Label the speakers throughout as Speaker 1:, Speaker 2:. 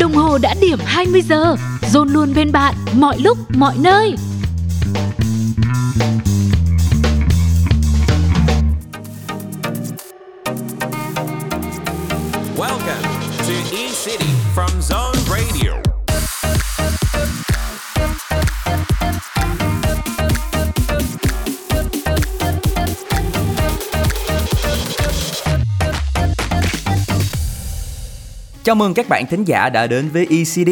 Speaker 1: Đồng hồ đã điểm 20 giờ, dồn luôn bên bạn mọi lúc, mọi nơi.
Speaker 2: Welcome to E-City from Zone
Speaker 3: Chào mừng các bạn thính giả đã đến với ECD.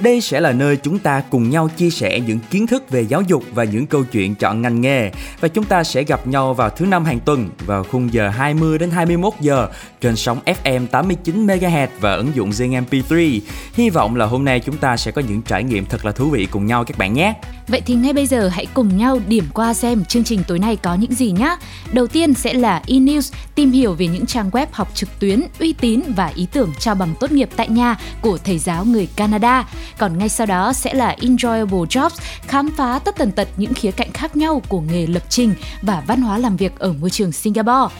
Speaker 3: Đây sẽ là nơi chúng ta cùng nhau chia sẻ những kiến thức về giáo dục và những câu chuyện chọn ngành nghề. Và chúng ta sẽ gặp nhau vào thứ năm hàng tuần vào khung giờ 20 đến 21 giờ trên sóng FM 89 MHz và ứng dụng Zing MP3. Hy vọng là hôm nay chúng ta sẽ có những trải nghiệm thật là thú vị cùng nhau các bạn nhé.
Speaker 1: Vậy thì ngay bây giờ hãy cùng nhau điểm qua xem chương trình tối nay có những gì nhé. Đầu tiên sẽ là E News, tìm hiểu về những trang web học trực tuyến uy tín và ý tưởng trao bằng tốt nghiệp tại nhà của thầy giáo người Canada. Còn ngay sau đó sẽ là Enjoyable Jobs, khám phá tất tần tật những khía cạnh khác nhau của nghề lập trình và văn hóa làm việc ở môi trường Singapore.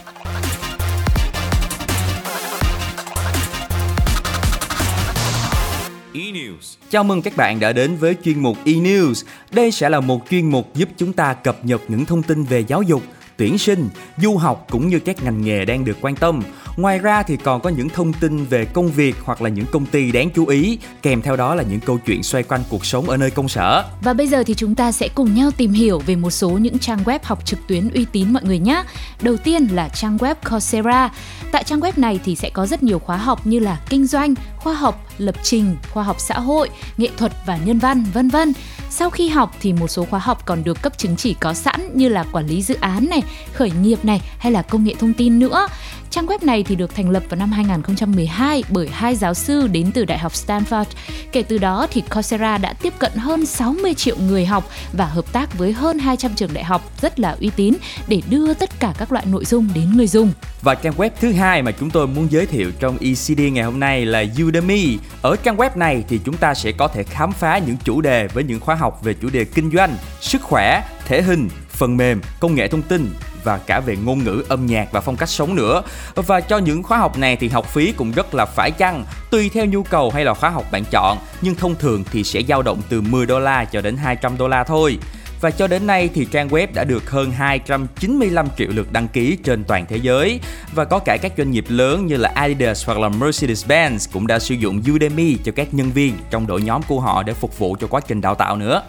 Speaker 2: E-News.
Speaker 3: Chào mừng các bạn đã đến với chuyên mục E-News. Đây sẽ là một chuyên mục giúp chúng ta cập nhật những thông tin về giáo dục, tuyển sinh, du học cũng như các ngành nghề đang được quan tâm. Ngoài ra thì còn có những thông tin về công việc hoặc là những công ty đáng chú ý, kèm theo đó là những câu chuyện xoay quanh cuộc sống ở nơi công sở.
Speaker 1: Và bây giờ thì chúng ta sẽ cùng nhau tìm hiểu về một số những trang web học trực tuyến uy tín mọi người nhé. Đầu tiên là trang web Coursera. Tại trang web này thì sẽ có rất nhiều khóa học như là kinh doanh, khoa học, lập trình, khoa học xã hội, nghệ thuật và nhân văn, vân vân. Sau khi học thì một số khóa học còn được cấp chứng chỉ có sẵn như là quản lý dự án này, khởi nghiệp này hay là công nghệ thông tin nữa. Trang web này thì được thành lập vào năm 2012 bởi hai giáo sư đến từ Đại học Stanford. Kể từ đó thì Coursera đã tiếp cận hơn 60 triệu người học và hợp tác với hơn 200 trường đại học rất là uy tín để đưa tất cả các loại nội dung đến người dùng.
Speaker 3: Và trang web thứ hai mà chúng tôi muốn giới thiệu trong ECD ngày hôm nay là Udemy. Ở trang web này thì chúng ta sẽ có thể khám phá những chủ đề với những khóa học về chủ đề kinh doanh, sức khỏe, thể hình, phần mềm, công nghệ thông tin và cả về ngôn ngữ, âm nhạc và phong cách sống nữa. Và cho những khóa học này thì học phí cũng rất là phải chăng, tùy theo nhu cầu hay là khóa học bạn chọn, nhưng thông thường thì sẽ dao động từ 10 đô la cho đến 200 đô la thôi. Và cho đến nay thì trang web đã được hơn 295 triệu lượt đăng ký trên toàn thế giới và có cả các doanh nghiệp lớn như là Adidas hoặc là Mercedes-Benz cũng đã sử dụng Udemy cho các nhân viên trong đội nhóm của họ để phục vụ cho quá trình đào tạo nữa.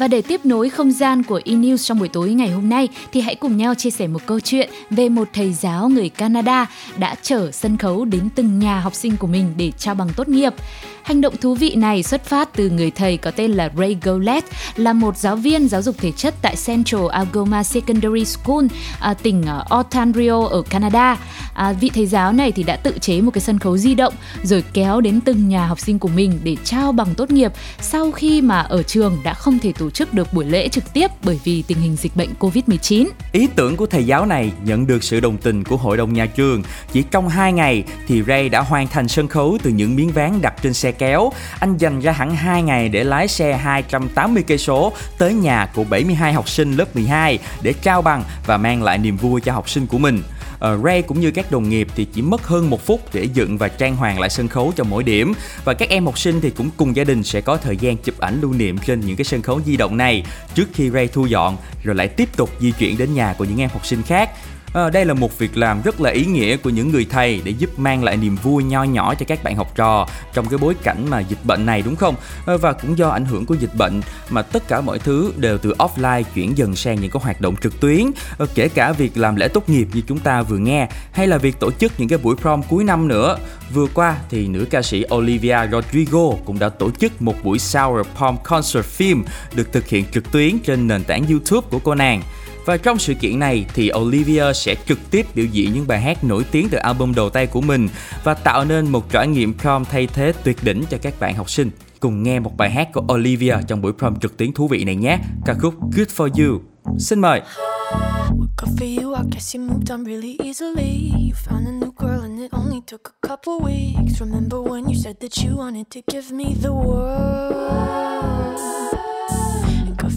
Speaker 1: Và để tiếp nối không gian của eNews trong buổi tối ngày hôm nay, thì hãy cùng nhau chia sẻ một câu chuyện về một thầy giáo người Canada đã chở sân khấu đến từng nhà học sinh của mình để trao bằng tốt nghiệp. Hành động thú vị này xuất phát từ người thầy có tên là Ray Golet, là một giáo viên giáo dục thể chất tại Central Algoma Secondary School, à, tỉnh à, Ontario ở Canada. À, vị thầy giáo này thì đã tự chế một cái sân khấu di động rồi kéo đến từng nhà học sinh của mình để trao bằng tốt nghiệp sau khi mà ở trường đã không thể tổ chức được buổi lễ trực tiếp bởi vì tình hình dịch bệnh Covid-19.
Speaker 3: Ý tưởng của thầy giáo này nhận được sự đồng tình của hội đồng nhà trường. Chỉ trong 2 ngày thì Ray đã hoàn thành sân khấu từ những miếng ván đặt trên xe kéo. Anh dành ra hẳn 2 ngày để lái xe 280 cây số tới nhà của 72 học sinh lớp 12 để trao bằng và mang lại niềm vui cho học sinh của mình. Uh, Ray cũng như các đồng nghiệp thì chỉ mất hơn một phút để dựng và trang hoàng lại sân khấu cho mỗi điểm và các em học sinh thì cũng cùng gia đình sẽ có thời gian chụp ảnh lưu niệm trên những cái sân khấu di động này trước khi Ray thu dọn rồi lại tiếp tục di chuyển đến nhà của những em học sinh khác À, đây là một việc làm rất là ý nghĩa của những người thầy để giúp mang lại niềm vui nho nhỏ cho các bạn học trò trong cái bối cảnh mà dịch bệnh này đúng không? À, và cũng do ảnh hưởng của dịch bệnh mà tất cả mọi thứ đều từ offline chuyển dần sang những cái hoạt động trực tuyến, à, kể cả việc làm lễ tốt nghiệp như chúng ta vừa nghe hay là việc tổ chức những cái buổi prom cuối năm nữa. Vừa qua thì nữ ca sĩ Olivia Rodrigo cũng đã tổ chức một buổi Sour Prom Concert Film được thực hiện trực tuyến trên nền tảng YouTube của cô nàng. Và trong sự kiện này thì Olivia sẽ trực tiếp biểu diễn những bài hát nổi tiếng từ album đầu tay của mình và tạo nên một trải nghiệm prom thay thế tuyệt đỉnh cho các bạn học sinh. Cùng nghe một bài hát của Olivia trong buổi prom trực tuyến thú vị này nhé. Ca khúc Good For You. Xin mời.
Speaker 4: Good for you, I guess you moved on really easily. You found a new girl and it only took a couple weeks. Remember when you said that you wanted to give me the world?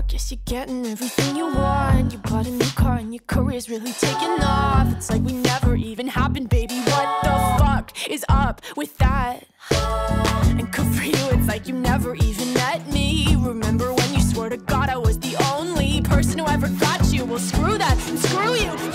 Speaker 4: I guess you're getting everything you want. You bought a new car and your career's really taking off. It's like we never even happened, baby. What the fuck is up with that? And good for you, it's like you never even met me. Remember when you swore to God I was the only person who ever got you? Well, screw that screw you.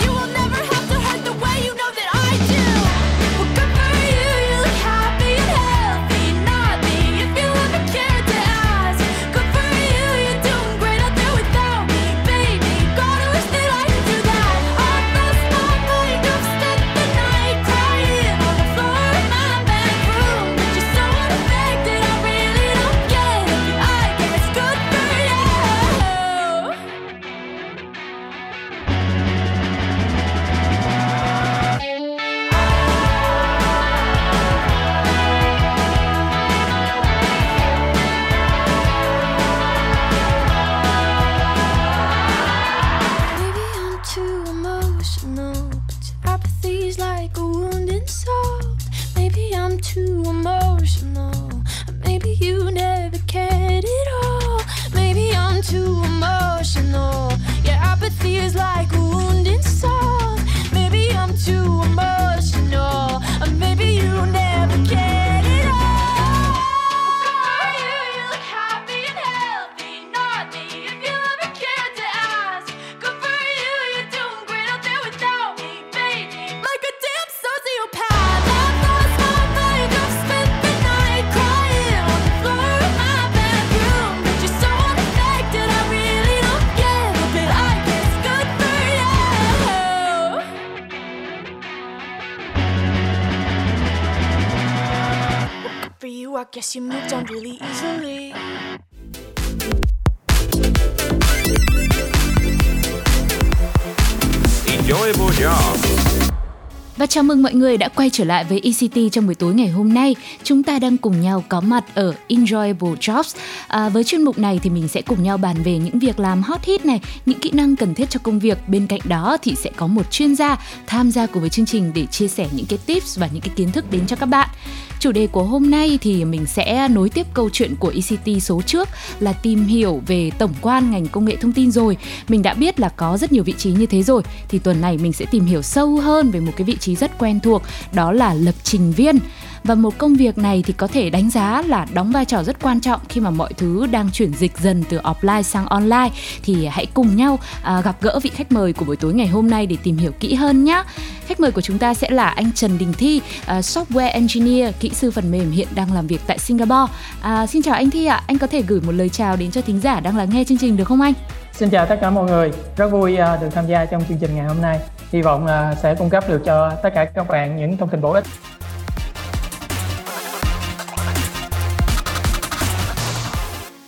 Speaker 4: I guess you moved on really easily.
Speaker 2: Enjoyable job.
Speaker 1: Và chào mừng mọi người đã quay trở lại với ECT trong buổi tối ngày hôm nay. Chúng ta đang cùng nhau có mặt ở Enjoyable Jobs. À, với chuyên mục này thì mình sẽ cùng nhau bàn về những việc làm hot hit này, những kỹ năng cần thiết cho công việc. Bên cạnh đó thì sẽ có một chuyên gia tham gia cùng với chương trình để chia sẻ những cái tips và những cái kiến thức đến cho các bạn. Chủ đề của hôm nay thì mình sẽ nối tiếp câu chuyện của ICT số trước là tìm hiểu về tổng quan ngành công nghệ thông tin rồi. Mình đã biết là có rất nhiều vị trí như thế rồi, thì tuần này mình sẽ tìm hiểu sâu hơn về một cái vị trí rất quen thuộc, đó là lập trình viên. Và một công việc này thì có thể đánh giá là đóng vai trò rất quan trọng khi mà mọi thứ đang chuyển dịch dần từ offline sang online thì hãy cùng nhau à, gặp gỡ vị khách mời của buổi tối ngày hôm nay để tìm hiểu kỹ hơn nhé. Khách mời của chúng ta sẽ là anh Trần Đình Thi, à, software engineer, kỹ sư phần mềm hiện đang làm việc tại Singapore. À, xin chào anh Thi ạ, anh có thể gửi một lời chào đến cho thính giả đang lắng nghe chương trình được không anh?
Speaker 5: Xin chào tất cả mọi người, rất vui à, được tham gia trong chương trình ngày hôm nay. Hy vọng à, sẽ cung cấp được cho tất cả các bạn những thông tin bổ ích.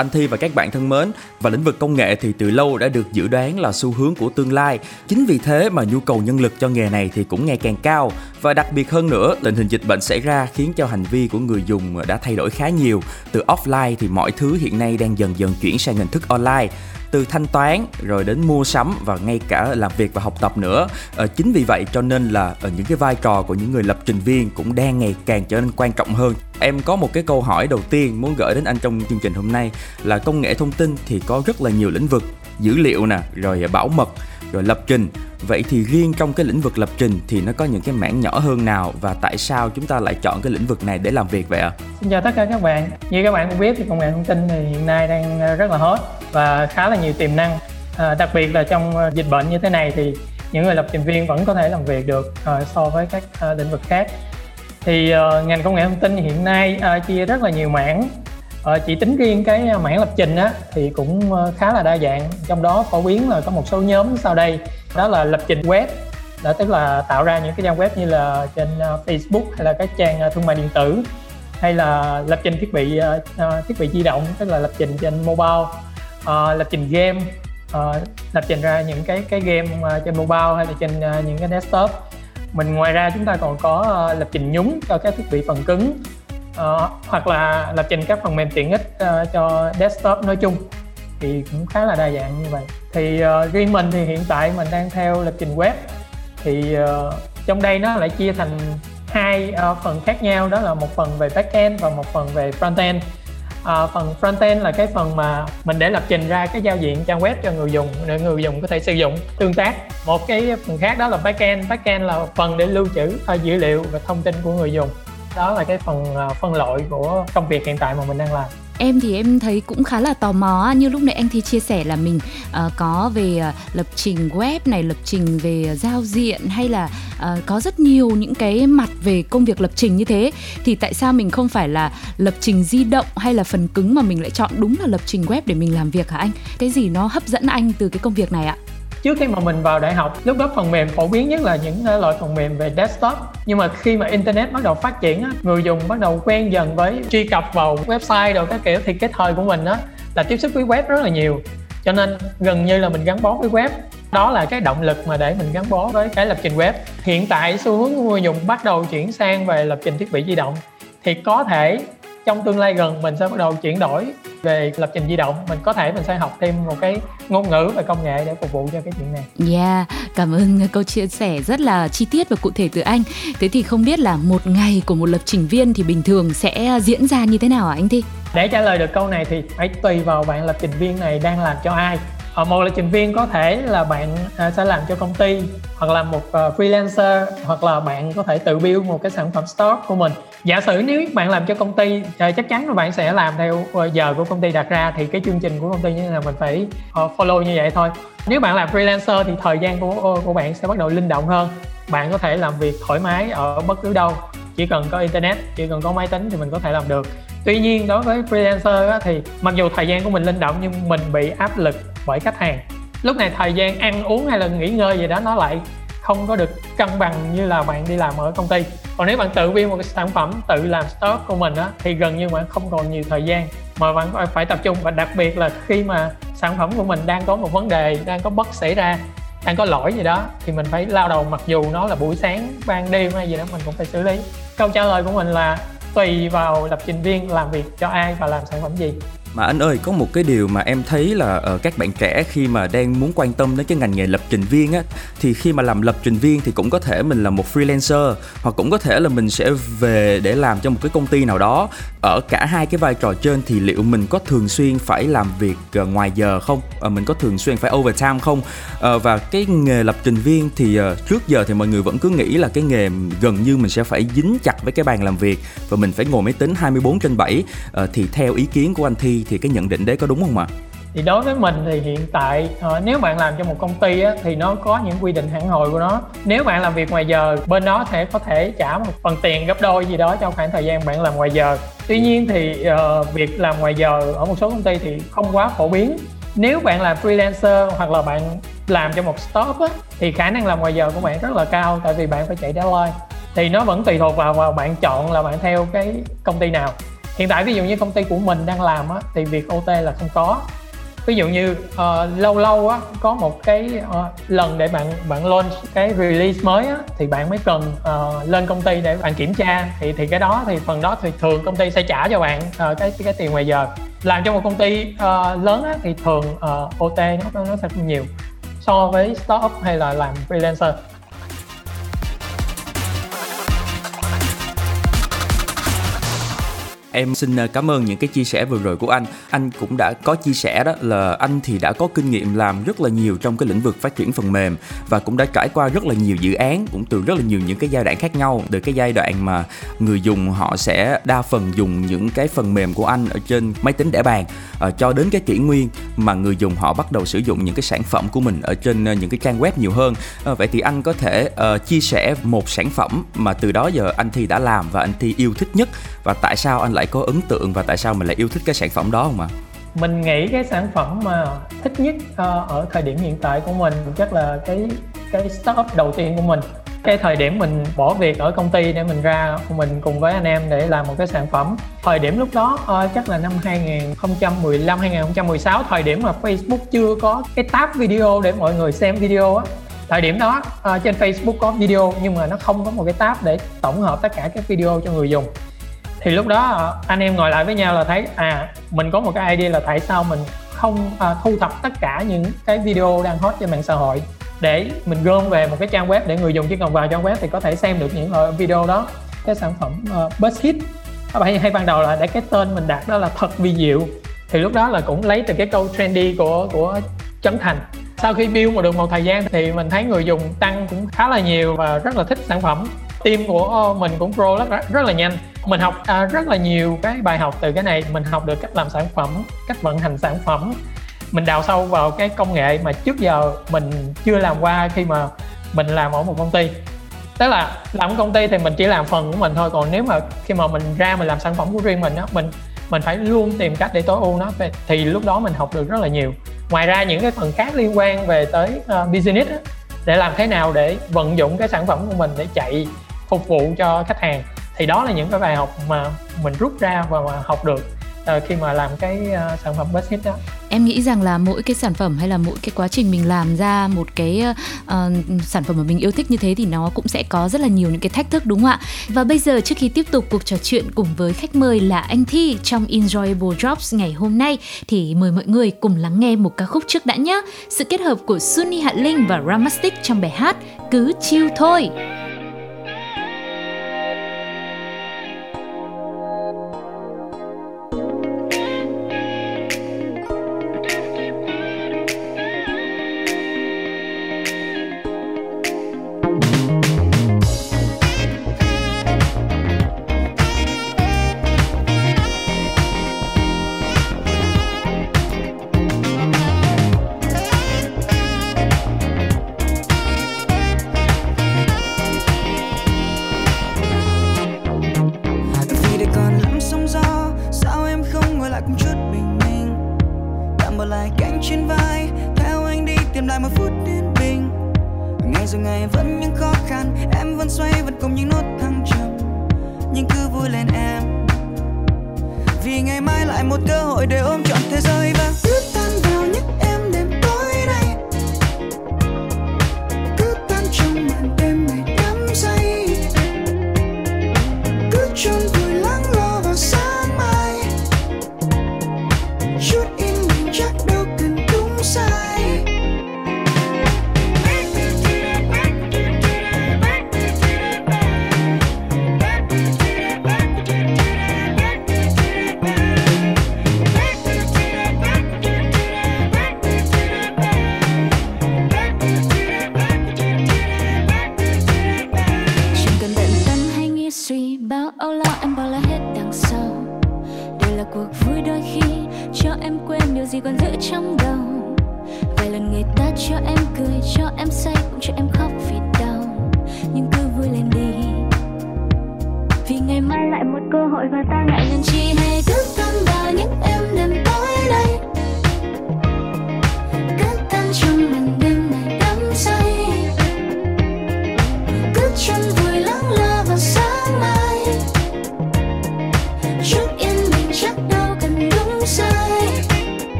Speaker 3: Anh Thi và các bạn thân mến, và lĩnh vực công nghệ thì từ lâu đã được dự đoán là xu hướng của tương lai. Chính vì thế mà nhu cầu nhân lực cho nghề này thì cũng ngày càng cao và đặc biệt hơn nữa, tình hình dịch bệnh xảy ra khiến cho hành vi của người dùng đã thay đổi khá nhiều. Từ offline thì mọi thứ hiện nay đang dần dần chuyển sang hình thức online từ thanh toán rồi đến mua sắm và ngay cả làm việc và học tập nữa. À, chính vì vậy cho nên là ở những cái vai trò của những người lập trình viên cũng đang ngày càng trở nên quan trọng hơn. Em có một cái câu hỏi đầu tiên muốn gửi đến anh trong chương trình hôm nay là công nghệ thông tin thì có rất là nhiều lĩnh vực dữ liệu nè rồi bảo mật rồi lập trình vậy thì riêng trong cái lĩnh vực lập trình thì nó có những cái mảng nhỏ hơn nào và tại sao chúng ta lại chọn cái lĩnh vực này để làm việc vậy ạ
Speaker 5: Xin chào tất cả các bạn. Như các bạn cũng biết thì công nghệ thông tin thì hiện nay đang rất là hot và khá là nhiều tiềm năng. À, đặc biệt là trong à, dịch bệnh như thế này thì những người lập trình viên vẫn có thể làm việc được à, so với các à, lĩnh vực khác. Thì à, ngành công nghệ thông tin hiện nay à, chia rất là nhiều mảng. À, chỉ tính riêng cái à, mảng lập trình á, thì cũng à, khá là đa dạng. Trong đó phổ biến là có một số nhóm sau đây đó là lập trình web, đó tức là tạo ra những cái trang web như là trên ờ, Facebook hay là các trang ờ, thương mại điện tử hay là lập trình thiết bị uh, thiết bị di động tức là lập trình trên mobile uh, lập trình game uh, lập trình ra những cái cái game uh, trên mobile hay là trên uh, những cái desktop. Mình ngoài ra chúng ta còn có uh, lập trình nhúng cho các thiết bị phần cứng uh, hoặc là lập trình các phần mềm tiện ích uh, cho desktop nói chung thì cũng khá là đa dạng như vậy. Thì uh, riêng mình thì hiện tại mình đang theo lập trình web. Thì uh, trong đây nó lại chia thành hai uh, phần khác nhau. Đó là một phần về backend và một phần về frontend. À, phần frontend là cái phần mà mình để lập trình ra cái giao diện trang web cho người dùng để người dùng có thể sử dụng tương tác. Một cái phần khác đó là backend. Backend là phần để lưu trữ uh, dữ liệu và thông tin của người dùng. Đó là cái phần uh, phân loại của công việc hiện tại mà mình đang làm
Speaker 1: em thì em thấy cũng khá là tò mò như lúc nãy anh thì chia sẻ là mình uh, có về uh, lập trình web này lập trình về ờ, giao diện hay là uh, có rất nhiều những cái mặt về công việc lập trình như thế. Thì tại sao mình không phải là lập trình di động hay là phần cứng mà mình lại chọn đúng là lập trình web để mình làm việc hả anh? Cái gì nó hấp dẫn anh từ cái công việc này ạ?
Speaker 5: Trước khi mà mình vào đại học, lúc đó phần mềm phổ biến nhất là những loại phần mềm về desktop. Nhưng mà khi mà internet bắt đầu phát triển người dùng bắt đầu quen dần với truy cập vào website rồi các kiểu thì cái thời của mình đó là tiếp xúc với web rất là nhiều. Cho nên gần như là mình gắn bó với web. Đó là cái động lực mà để mình gắn bó với cái lập trình web. Hiện tại xu hướng của người dùng bắt đầu chuyển sang về lập trình thiết bị di động. Thì có thể trong tương lai gần mình sẽ bắt đầu chuyển đổi về lập trình di động mình có thể mình sẽ học thêm một cái ngôn ngữ và công nghệ để phục vụ cho cái chuyện này.
Speaker 1: Yeah, cảm ơn câu chia sẻ rất là chi tiết và cụ thể từ anh. Thế thì không biết là một ngày của một lập trình viên thì bình thường sẽ diễn ra như thế nào hả anh Thi?
Speaker 5: Để trả lời được câu này thì phải tùy vào bạn lập trình viên này đang làm cho ai Ờ, một lập trình viên có thể là bạn à, sẽ làm cho công ty hoặc là một ờ, freelancer hoặc là bạn có thể tự build một cái sản phẩm stock của mình. Giả sử nếu bạn làm cho công ty ờ, chắc chắn là bạn sẽ làm theo giờ của công ty đặt ra thì cái chương trình của công ty như thế nào mình phải follow như vậy thôi. Nếu bạn làm freelancer thì thời gian của của bạn sẽ bắt đầu linh động hơn. Bạn có thể làm việc thoải mái ở bất cứ đâu chỉ cần có internet chỉ cần có máy tính thì mình có thể làm được. Tuy nhiên đối với freelancer á, thì mặc dù thời gian của mình linh động nhưng mình bị áp lực bởi khách hàng. Lúc này thời gian ăn uống hay là nghỉ ngơi gì đó nó lại không có được cân bằng như là bạn đi làm ở công ty. Còn nếu bạn tự biên một cái sản phẩm, tự làm stock của mình á, thì gần như bạn không còn nhiều thời gian mà bạn phải tập trung. Và đặc biệt là khi mà sản phẩm của mình đang có một vấn đề, đang có bất xảy ra, đang có lỗi gì đó, thì mình phải lao đầu mặc dù nó là buổi sáng, ban đêm hay gì đó, mình cũng phải xử lý. Câu trả lời của mình là tùy vào lập trình viên làm việc cho ai và làm sản phẩm gì
Speaker 3: mà anh ơi, có một cái điều mà em thấy là ở các bạn trẻ khi mà đang muốn quan tâm đến cái ngành nghề lập trình viên á, thì khi mà làm lập trình viên thì cũng có thể mình là một freelancer, hoặc cũng có thể là mình sẽ về để làm cho một cái công ty nào đó ở cả hai cái vai trò trên thì liệu mình có thường xuyên phải làm việc ờ, ngoài giờ không? À, mình có thường xuyên phải overtime không? À, và cái nghề lập trình viên thì trước giờ thì mọi người vẫn cứ nghĩ là cái nghề gần như mình sẽ phải dính chặt với cái bàn làm việc và mình phải ngồi máy tính 24 trên 7 thì theo ý kiến của anh Thi thì cái nhận định đấy có đúng không ạ?
Speaker 5: Thì đối với mình thì hiện tại ờ, nếu bạn làm cho một công ty á, thì nó có những quy định hẳn hồi của nó. Nếu bạn làm việc ngoài giờ bên đó sẽ có thể trả một phần tiền gấp đôi gì đó trong khoảng thời gian bạn làm ngoài giờ. Tuy nhiên thì uh, việc làm ngoài giờ ở một số công ty thì không quá phổ biến. Nếu bạn làm freelancer hoặc là bạn làm cho một stop á, thì khả năng làm ngoài giờ của bạn rất là cao tại vì bạn phải chạy deadline. Thì nó vẫn tùy thuộc vào vào bạn chọn là bạn theo cái công ty nào. Hiện tại ví dụ như công ty của mình đang làm á, thì việc OT là không có ví dụ như uh, lâu lâu á có một cái uh, lần để bạn bạn launch cái release mới á thì bạn mới cần uh, lên công ty để bạn kiểm tra. Thì thì cái đó thì phần đó thì thường công ty sẽ trả cho bạn uh, cái cái tiền ngoài giờ. Làm cho một công ty uh, lớn á, thì thường uh, OT nó nó sẽ không nhiều so với startup hay là làm freelancer.
Speaker 3: Em xin ờ, cảm ơn những cái chia sẻ vừa rồi của anh. Anh cũng đã có chia sẻ đó là anh thì đã có kinh nghiệm làm rất là nhiều trong cái lĩnh vực phát triển phần mềm và cũng đã trải qua rất là nhiều dự án cũng từ rất là nhiều những cái giai đoạn khác nhau từ cái giai đoạn mà người dùng họ sẽ đa phần dùng những cái phần mềm của anh ở trên máy tính để bàn uh, cho đến cái kỷ nguyên mà người dùng họ bắt đầu sử dụng những cái sản phẩm của mình ở trên uh, những cái trang web nhiều hơn. Uh, vậy thì anh có thể uh, chia sẻ một sản phẩm mà từ đó giờ anh Thi đã làm và anh Thi yêu thích nhất và tại sao anh lại có ấn tượng và tại sao mình lại yêu thích cái sản phẩm đó không ạ?
Speaker 5: Mình nghĩ cái sản phẩm mà thích nhất ờ, ở thời điểm hiện tại của mình chắc là cái cái startup đầu tiên của mình. Cái thời điểm mình bỏ việc ở công ty để mình ra mình cùng với anh em để làm một cái sản phẩm. Thời điểm lúc đó uh, chắc là năm 2015 2016 thời điểm mà Facebook chưa có cái tab video để mọi người xem video á. Thời điểm đó uh, trên Facebook có video nhưng mà nó không có một cái tab để tổng hợp tất cả các video cho người dùng thì lúc đó ờ, anh em ngồi lại với nhau là thấy à mình có một cái idea là tại sao mình không à, thu thập tất cả những cái video đang hot trên mạng xã hội để mình gom về một cái trang web để người dùng chỉ cần vào trang web thì có thể xem được những ờ, video đó. Cái sản phẩm ờ, uh, BuzzHit à, hay, hay ban đầu là để cái tên mình đặt đó là thật vi diệu. Thì lúc đó là cũng lấy từ cái câu trendy của của Trấn Thành. Sau khi build được một thời gian thì mình thấy người dùng tăng cũng khá là nhiều và rất là thích sản phẩm. Team của mình cũng grow rất, rất là nhanh mình học à, rất là nhiều cái bài học từ cái này. Mình học được cách làm sản phẩm cách vận hành sản phẩm. Mình đào sâu vào cái công nghệ mà trước giờ mình chưa làm qua khi mà mình làm ở một công ty. Tức là làm công ty thì mình chỉ làm phần của mình thôi. Còn nếu mà khi mà mình ra mình làm sản phẩm của riêng mình á mình mình phải luôn tìm cách để tối ưu nó. Thì lúc đó mình học được rất là nhiều. Ngoài ra những cái phần khác liên quan về tới uh, business á, để làm thế nào để vận dụng cái sản phẩm của mình để chạy phục vụ cho khách hàng thì đó là những cái bài học mà mình rút ra và mà học được ờ, khi mà làm cái ờ, sản phẩm best hit đó.
Speaker 6: Em nghĩ rằng là mỗi cái sản phẩm hay là mỗi cái quá trình mình làm ra một cái uh, sản phẩm mà mình yêu thích như thế thì nó cũng sẽ có rất là nhiều những cái thách thức đúng không ạ? Và bây giờ trước khi tiếp tục cuộc trò chuyện cùng với khách mời là anh Thi trong Enjoyable Drops ngày hôm nay thì mời mọi người cùng lắng nghe một ca khúc trước đã nhé sự kết hợp của Sunny Hạ Linh và Ramastic trong bài hát cứ chill thôi.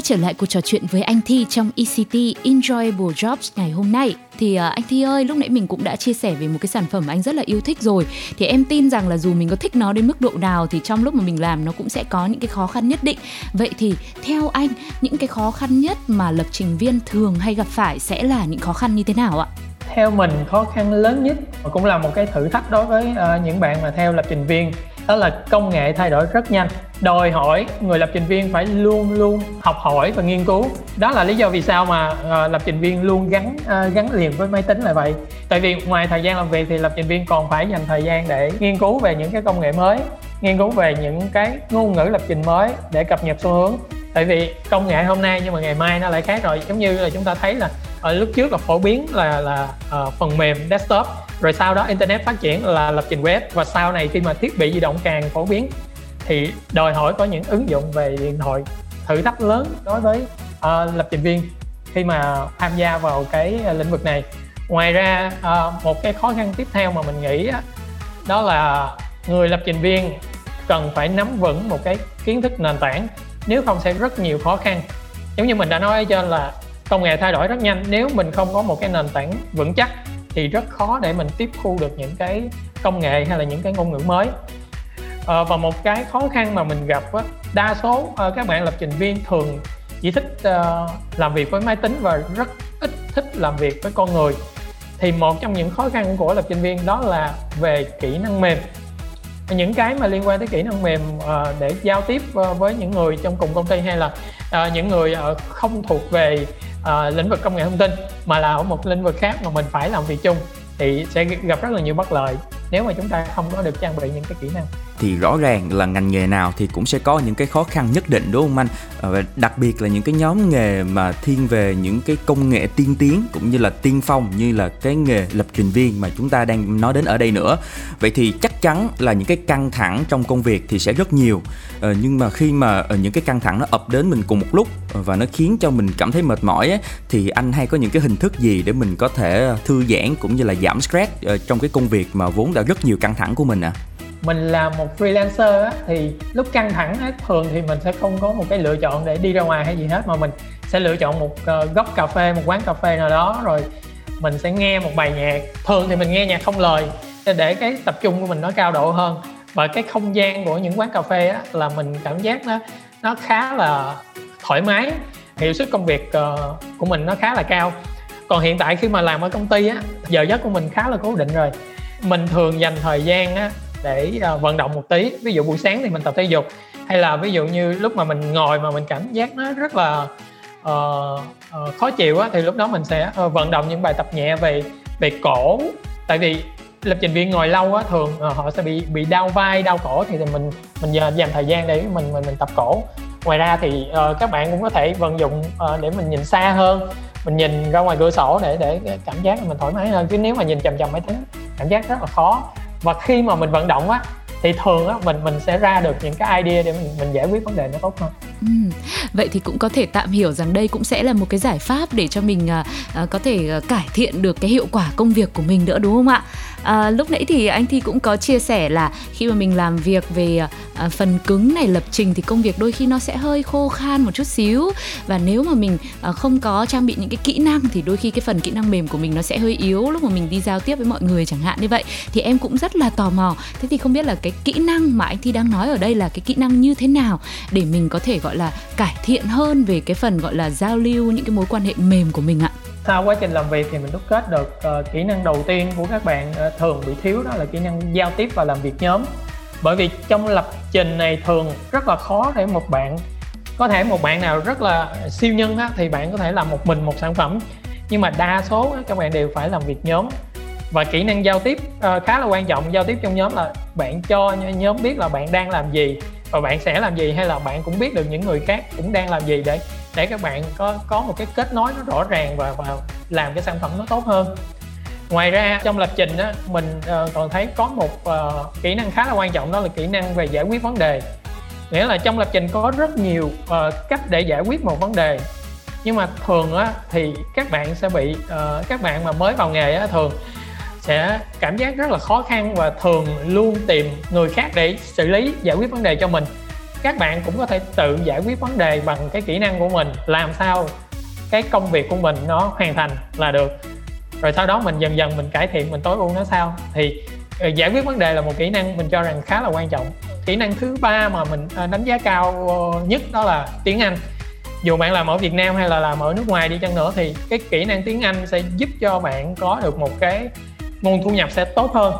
Speaker 1: Quay trở lại cuộc trò chuyện với anh Thi trong ECT Enjoyable Jobs ngày hôm nay. Thì à, anh Thi ơi, lúc nãy mình cũng đã chia sẻ về một cái sản phẩm anh rất là yêu thích rồi. Thì em tin rằng là dù mình có thích nó đến mức độ nào thì trong lúc mà mình làm nó cũng sẽ có những cái khó khăn nhất định. Vậy thì theo anh, những cái khó khăn nhất mà lập trình viên thường hay gặp phải sẽ là những khó khăn như thế nào ạ?
Speaker 5: theo mình, khó khăn lớn nhất cũng là một cái thử thách đối với ờ, những bạn mà theo lập trình viên đó là công nghệ thay đổi rất nhanh. Đòi hỏi người lập trình viên phải luôn luôn học hỏi và nghiên cứu. Đó là lý do vì sao mà uh, lập trình viên luôn gắn uh, gắn liền với máy tính là vậy. Tại vì ngoài thời gian làm việc thì lập trình viên còn phải dành thời gian để nghiên cứu về những cái công nghệ mới nghiên cứu về những cái ngôn ngữ lập trình mới để cập nhật xu hướng. Tại vì công nghệ hôm nay nhưng mà ngày mai nó lại khác rồi. Giống như là chúng ta thấy là ở lúc trước là phổ biến là là uh, phần mềm desktop rồi sau đó internet phát triển là lập trình web và sau này khi mà thiết bị di động càng phổ biến thì đòi hỏi có những ứng dụng về điện thoại thử thách lớn đối với uh, lập trình viên khi mà tham gia vào cái lĩnh vực này. Ngoài ra uh, một cái khó khăn tiếp theo mà mình nghĩ đó là người lập trình viên cần phải nắm vững một cái kiến thức nền tảng nếu không sẽ rất nhiều khó khăn. Giống như mình đã nói ở trên là công nghệ thay đổi rất nhanh nếu mình không có một cái nền tảng vững chắc thì rất khó để mình tiếp thu được những cái công nghệ hay là những cái ngôn ngữ mới. À, và một cái khó khăn mà mình gặp á, đa số à, các bạn lập trình viên thường chỉ thích à, làm việc với máy tính và rất ít thích làm việc với con người. Thì một trong những khó khăn của lập trình viên đó là về kỹ năng mềm. Những cái mà liên quan tới kỹ năng mềm à, để giao tiếp à, với những người trong cùng công ty hay là Ờ, những người ờ, không thuộc về ờ, lĩnh vực công nghệ thông tin mà là ở một lĩnh vực khác mà mình phải làm việc chung thì sẽ gặp rất là nhiều bất lợi nếu mà chúng ta không có được trang bị những cái kỹ năng
Speaker 3: thì rõ ràng là ngành nghề nào thì cũng sẽ có những cái khó khăn nhất định đúng không anh? Ờ, và đặc biệt là những cái nhóm nghề mà thiên về những cái công nghệ tiên tiến cũng như là tiên phong như là cái nghề lập trình viên mà chúng ta đang nói đến ở đây nữa. Vậy thì chắc chắn là những cái căng thẳng trong công việc thì sẽ rất nhiều. Ờ, nhưng mà khi mà ờ, những cái căng thẳng nó ập đến mình cùng một lúc ờ, và nó khiến cho mình cảm thấy mệt mỏi ấy, thì anh hay có những cái hình thức gì để mình có thể thư giãn cũng như là giảm stress trong cái công việc mà vốn đã rất nhiều căng thẳng của mình ạ?
Speaker 5: Mình là một freelancer á, thì lúc căng thẳng á, thường thì mình sẽ không có một cái lựa chọn để đi ra ngoài hay gì hết mà mình sẽ lựa chọn một ờ, góc cà phê một quán cà phê nào đó rồi mình sẽ nghe một bài nhạc. Thường thì mình nghe nhạc không lời để- để cái tập trung của mình nó cao độ hơn. Và cái không gian của những quán cà phê á, là mình cảm giác nó nó khá là thoải mái hiệu suất công việc ờ, của mình nó khá là cao. Còn hiện tại khi mà làm ở công ty á giờ giấc của mình khá là cố định rồi. Mình thường dành thời gian á để à, vận động một tí. Ví dụ buổi sáng thì mình tập thể dục hay là ví dụ như lúc mà mình ngồi mà mình cảm giác nó rất là uh, uh, khó chịu á thì lúc đó mình sẽ uh, vận động những bài tập nhẹ về về cổ. Tại vì lập trình viên ngồi lâu á thường uh, họ sẽ bị bị đau vai đau cổ thì mình mình dành dành thời gian để mình mình mình tập cổ. Ngoài ra thì uh, các bạn cũng có thể vận dụng uh, để mình nhìn xa hơn mình nhìn ra ngoài cửa sổ để để cảm giác mình thoải mái hơn. Chứ nếu mà nhìn chằm chằm máy tính cảm giác rất là khó và khi mà mình vận động á thì thường á mình mình sẽ ra được những cái idea để mình mình giải quyết vấn đề nó tốt hơn
Speaker 1: ừ. Vậy thì cũng có thể tạm hiểu rằng đây cũng sẽ là một cái giải pháp để cho mình à, à, có thể à, cải thiện được cái hiệu quả công việc của mình nữa đúng không ạ? À, lúc nãy thì anh Thi cũng có chia sẻ là khi mà mình làm việc về à, phần cứng này lập trình thì công việc đôi khi nó sẽ hơi khô khan một chút xíu. Và nếu mà mình à, không có trang bị những cái kỹ năng thì đôi khi cái phần kỹ năng mềm của mình nó sẽ hơi yếu lúc mà mình đi giao tiếp với mọi người chẳng hạn. Như vậy thì em cũng rất là tò mò. Thế thì không biết là cái kỹ năng mà anh Thi đang nói ở đây là cái kỹ năng như thế nào để mình có thể gọi là cải thiện hơn về cái phần gọi là giao lưu những cái mối quan hệ mềm của mình ạ?
Speaker 5: Sau quá trình làm việc thì mình đúc kết được uh, kỹ năng đầu tiên của các bạn uh, thường bị thiếu đó là kỹ năng giao tiếp và làm việc nhóm. Bởi vì trong lập trình này thường rất là khó để một bạn có thể một bạn nào rất là siêu nhân á, thì bạn có thể làm một mình một sản phẩm. Nhưng mà đa số á, các bạn đều phải làm việc nhóm. Và kỹ năng giao tiếp uh, khá là quan trọng. Giao tiếp trong nhóm là bạn cho nhóm biết là bạn đang làm gì và bạn sẽ làm gì hay là bạn cũng biết được những người khác cũng đang làm gì để để các bạn có có một cái kết nối nó rõ ràng và và làm cái sản phẩm nó tốt hơn. Ngoài ra trong lập trình á mình uh, còn thấy có một uh, kỹ năng khá là quan trọng đó là kỹ năng về giải quyết vấn đề. Nghĩa là trong lập trình có rất nhiều uh, cách để giải quyết một vấn đề. Nhưng mà thường á thì các bạn sẽ bị uh, các bạn mà mới vào nghề á thường sẽ cảm giác rất là khó khăn và thường luôn tìm người khác để xử lý giải quyết vấn đề cho mình các bạn cũng có thể tự giải quyết vấn đề bằng cái kỹ năng của mình, làm sao cái công việc của mình nó hoàn thành là được. Rồi sau đó mình dần dần mình cải thiện, mình tối ưu nó sao. Thì ờ, giải quyết vấn đề là một kỹ năng mình cho rằng khá là quan trọng. Kỹ năng thứ ba mà mình ờ, đánh giá cao ờ, nhất đó là tiếng anh. Dù bạn làm ở Việt Nam hay là làm ở nước ngoài đi chăng nữa thì cái kỹ năng tiếng Anh sẽ giúp cho bạn có được một cái nguồn thu nhập sẽ tốt hơn.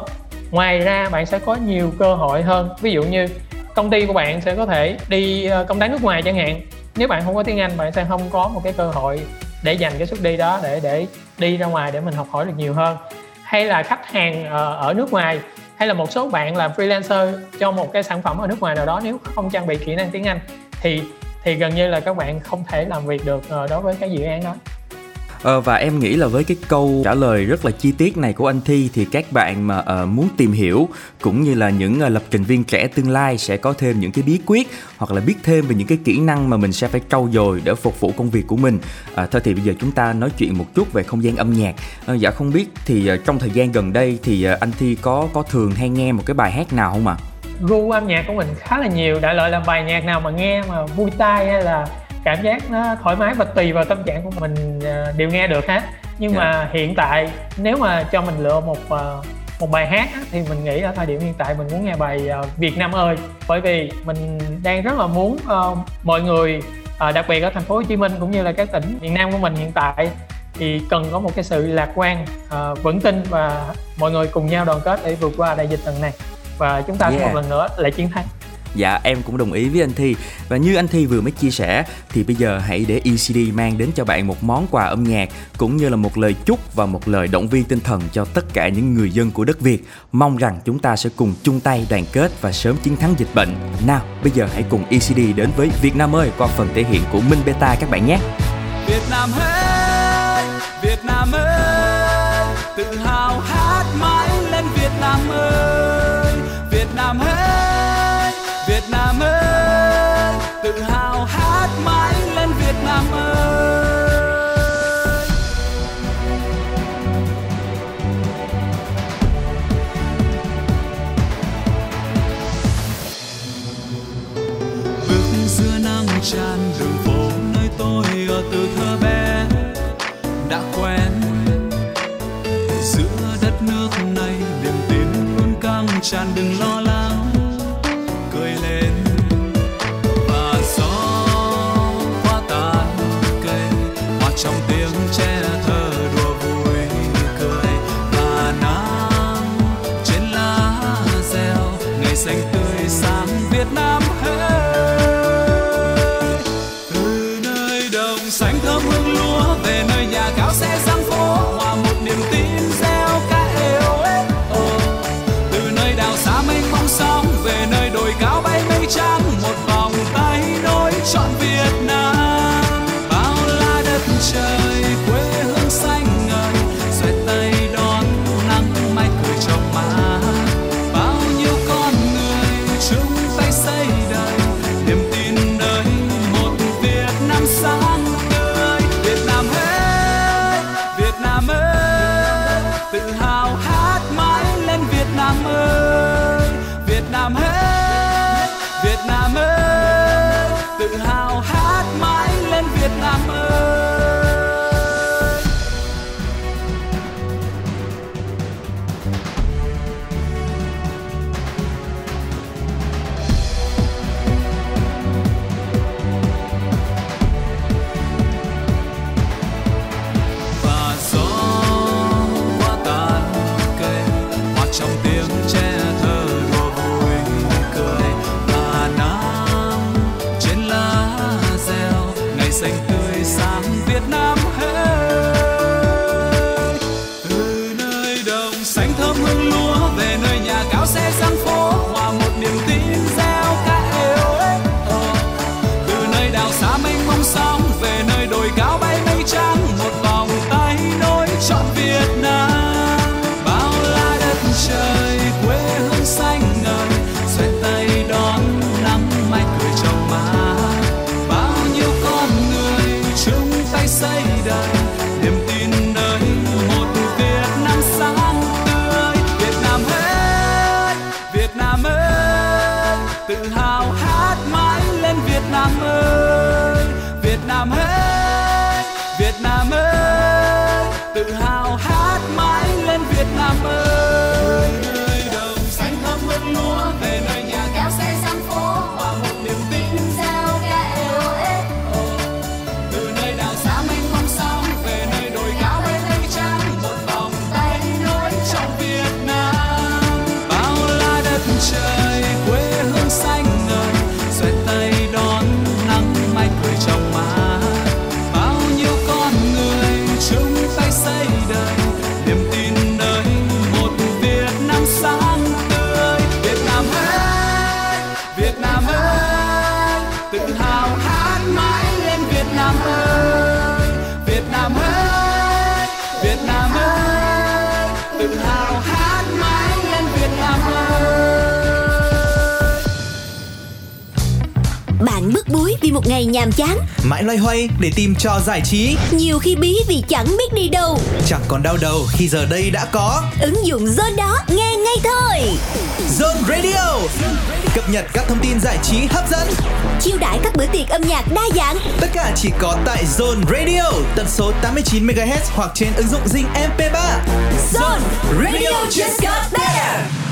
Speaker 5: Ngoài ra bạn sẽ có nhiều cơ hội hơn. Ví dụ như công ty của bạn sẽ có thể đi ờ, công tác nước ngoài chẳng hạn. Nếu bạn không có tiếng Anh, bạn sẽ không có một cái cơ hội để dành cái suất đi đó để để đi ra ngoài để mình học hỏi được nhiều hơn. Hay là khách hàng ờ, ở nước ngoài, hay là một số bạn làm freelancer cho một cái sản phẩm ở nước ngoài nào đó, nếu không trang bị kỹ năng tiếng Anh, thì thì gần như là các bạn không thể làm việc được ờ, đối với cái dự án đó.
Speaker 3: Ờ, và em nghĩ là với cái câu trả lời rất là chi tiết này của anh Thi thì các bạn mà uh, muốn tìm hiểu cũng như là những uh, lập trình viên trẻ tương lai sẽ có thêm những cái bí quyết hoặc là biết thêm về những cái kỹ năng mà mình sẽ phải trau dồi để phục vụ công việc của mình. À, thôi thì bây giờ chúng ta nói chuyện một chút về không gian âm nhạc. À, dạ không biết thì uh, trong thời gian gần đây thì uh, anh Thi có có thường hay nghe một cái bài hát nào không ạ? À?
Speaker 5: gu âm nhạc của mình khá là nhiều đại loại là bài nhạc nào mà nghe mà vui tai hay là cảm giác nó thoải mái và tùy vào tâm trạng của mình ờ, đều nghe được hết nhưng yeah. mà hiện tại nếu mà cho mình lựa một ờ, một bài hát thì mình nghĩ ở thời điểm hiện tại mình muốn nghe bài ờ, Việt Nam ơi bởi vì mình đang rất là muốn uh, mọi người uh, đặc biệt ở thành phố Hồ Chí Minh cũng như là các tỉnh miền Nam của mình hiện tại thì cần có một cái sự lạc quan uh, vững tin và mọi người cùng nhau đoàn kết để vượt qua đại dịch lần này và chúng ta yeah. một lần nữa lại chiến thắng
Speaker 3: Dạ em cũng đồng ý với anh Thi. Và như anh Thi vừa mới chia sẻ Thì bây giờ hãy để ECD mang đến cho bạn một món quà âm nhạc Cũng như là một lời chúc và một lời động viên tinh thần cho tất cả những người dân của đất Việt. Mong rằng chúng ta sẽ cùng chung tay đoàn kết và sớm chiến thắng dịch bệnh. Nào bây giờ hãy cùng ECD đến với Việt Nam ơi qua phần thể hiện của Minh Beta các bạn nhé.
Speaker 2: Việt Nam ơi, Việt Nam ơi Tự hào hát mãi lên Việt Nam ơi. Việt Nam ơi, căng tràn
Speaker 7: vì một ngày nhàm chán.
Speaker 8: Mãi loay hoay để tìm trò giải trí.
Speaker 7: Nhiều khi bí vì chẳng biết đi đâu.
Speaker 8: Chẳng còn đau đầu khi giờ đây đã có.
Speaker 7: Ứng dụng Zone đó nghe ngay thôi.
Speaker 8: Zone Radio. Cập nhật các thông tin giải trí hấp dẫn.
Speaker 7: Chiêu đãi các bữa tiệc âm nhạc đa dạng.
Speaker 8: Tất cả chỉ có tại Zone Radio Tần số 89MHz hoặc trên ứng dụng Zing MP3
Speaker 7: Zone Radio just got better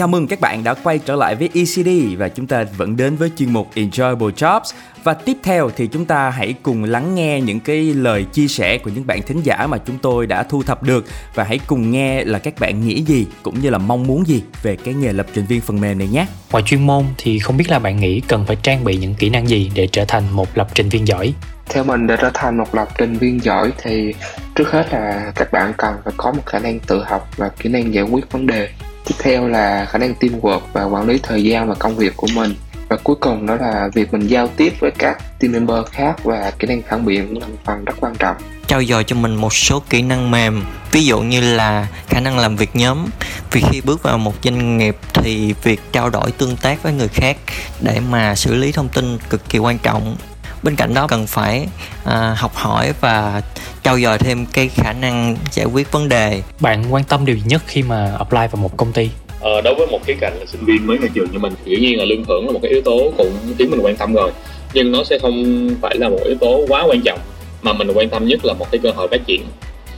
Speaker 3: Chào mừng các bạn đã quay trở lại với ECD và chúng ta vẫn đến với chuyên mục Enjoyable Jobs và tiếp theo thì chúng ta hãy cùng lắng nghe những cái lời chia sẻ của những bạn thính giả mà chúng tôi đã thu thập được và hãy cùng nghe là các bạn nghĩ gì cũng như là mong muốn gì về cái nghề lập trình viên phần mềm này nhé.
Speaker 9: Ngoài chuyên môn thì không biết là bạn nghĩ cần phải trang bị những kỹ năng gì để trở thành một lập trình viên giỏi?
Speaker 10: Theo mình để trở thành một lập trình viên giỏi thì trước hết là các bạn cần phải có một khả năng tự học và kỹ năng giải quyết vấn đề. Tiếp theo là khả năng teamwork và quản lý thời gian và công việc của mình. Và cuối cùng đó là việc mình giao tiếp với các team member khác và kỹ năng phản biện cũng là một phần rất quan trọng.
Speaker 11: trao dồi cho mình một số kỹ năng mềm, ví dụ như là khả năng làm việc nhóm vì khi bước vào một doanh nghiệp thì việc trao đổi tương tác với người khác để mà xử lý thông tin cực kỳ quan trọng bên cạnh đó cần phải à, học hỏi và trau dồi thêm cái khả năng giải quyết vấn đề.
Speaker 9: Bạn quan tâm điều gì nhất khi mà apply vào một công ty?
Speaker 12: Ờ, đối với một cái cạnh là sinh viên mới ra trường như mình thì dĩ nhiên là lương thưởng là một cái yếu tố cũng khiến mình quan tâm rồi. Nhưng nó sẽ không phải là một yếu tố quá quan trọng mà mình quan tâm nhất là một cái cơ hội phát triển.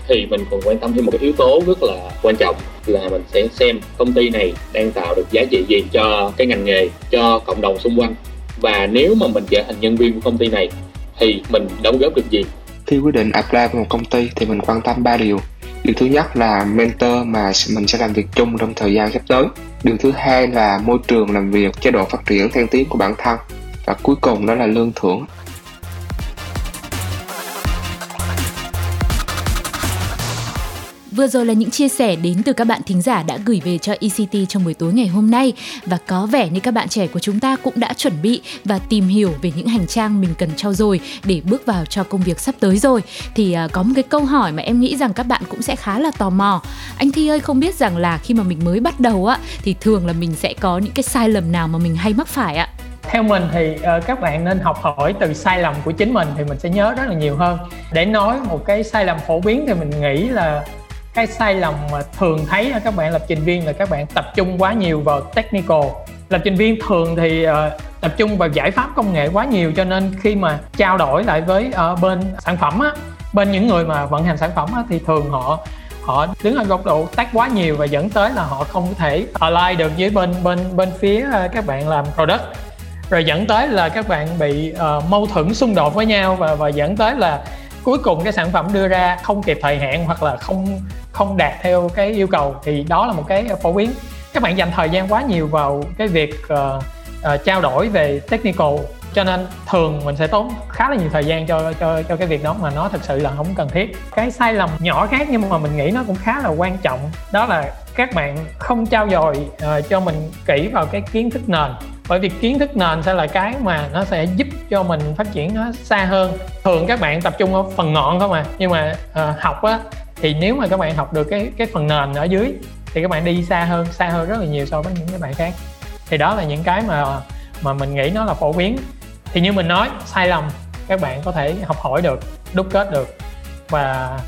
Speaker 12: Thì mình còn quan tâm thêm một cái yếu tố rất là quan trọng là mình sẽ xem công ty này đang tạo được giá trị gì cho cái ngành nghề cho cộng đồng xung quanh và nếu mà mình trở thành nhân viên của công ty này thì mình đóng góp được gì
Speaker 10: Khi quyết định apply vào một công ty thì mình quan tâm 3 điều. Điều thứ nhất là mentor mà mình sẽ làm việc chung trong thời gian sắp tới. Điều thứ hai là môi trường làm việc, chế độ phát triển thăng tiến của bản thân. Và cuối cùng đó là lương thưởng.
Speaker 1: Vừa rồi là những chia sẻ đến từ các bạn thính giả đã gửi về cho ECT trong buổi tối ngày hôm nay và có vẻ như các bạn trẻ của chúng ta cũng đã chuẩn bị và tìm hiểu về những hành trang mình cần trau dồi để bước vào cho công việc sắp tới rồi. Thì à, có một cái câu hỏi mà em nghĩ rằng các bạn cũng sẽ khá là tò mò. Anh Thi ơi không biết rằng là khi mà mình mới bắt đầu á thì thường là mình sẽ có những cái sai lầm nào mà mình hay mắc phải ạ?
Speaker 5: theo mình thì uh, các bạn nên học hỏi từ sai lầm của chính mình thì mình sẽ nhớ rất là nhiều hơn để nói một cái sai lầm phổ biến thì mình nghĩ là cái sai lầm mà thường thấy ở các bạn lập trình viên là các bạn tập trung quá nhiều vào technical. Lập trình viên thường thì uh, tập trung vào giải pháp công nghệ quá nhiều cho nên khi mà trao đổi lại với uh, bên sản phẩm á bên những người mà vận hành sản phẩm á, thì thường họ họ đứng ở góc độ tác quá nhiều và dẫn tới là họ không thể align được với bên bên bên phía ờ, các bạn làm product. Rồi dẫn tới là các bạn bị uh, mâu thuẫn xung đột với nhau và và dẫn tới là cuối cùng cái sản phẩm đưa ra không kịp thời hạn hoặc là không không đạt theo cái yêu cầu thì đó là một cái phổ biến. Các bạn dành thời gian quá nhiều vào cái việc uh, uh, trao đổi về technical cho nên thường mình sẽ tốn khá là nhiều thời gian cho cho cho cái việc đó mà nó thật sự là không cần thiết. Cái sai lầm nhỏ khác nhưng mà mình nghĩ nó cũng khá là quan trọng đó là các bạn không trao dồi uh, cho mình kỹ vào cái kiến thức nền bởi vì kiến thức nền sẽ là cái mà nó sẽ giúp cho mình phát triển nó xa hơn. Thường các bạn tập trung ở phần ngọn không à? Nhưng mà uh, học á thì nếu mà các bạn học được cái cái phần nền ở dưới thì các bạn đi xa hơn xa hơn rất là nhiều so với những cái bạn khác. Thì đó là những cái mà mà mình nghĩ nó là phổ biến. Thì như mình nói sai lầm các bạn có thể học hỏi được đúc kết được. Và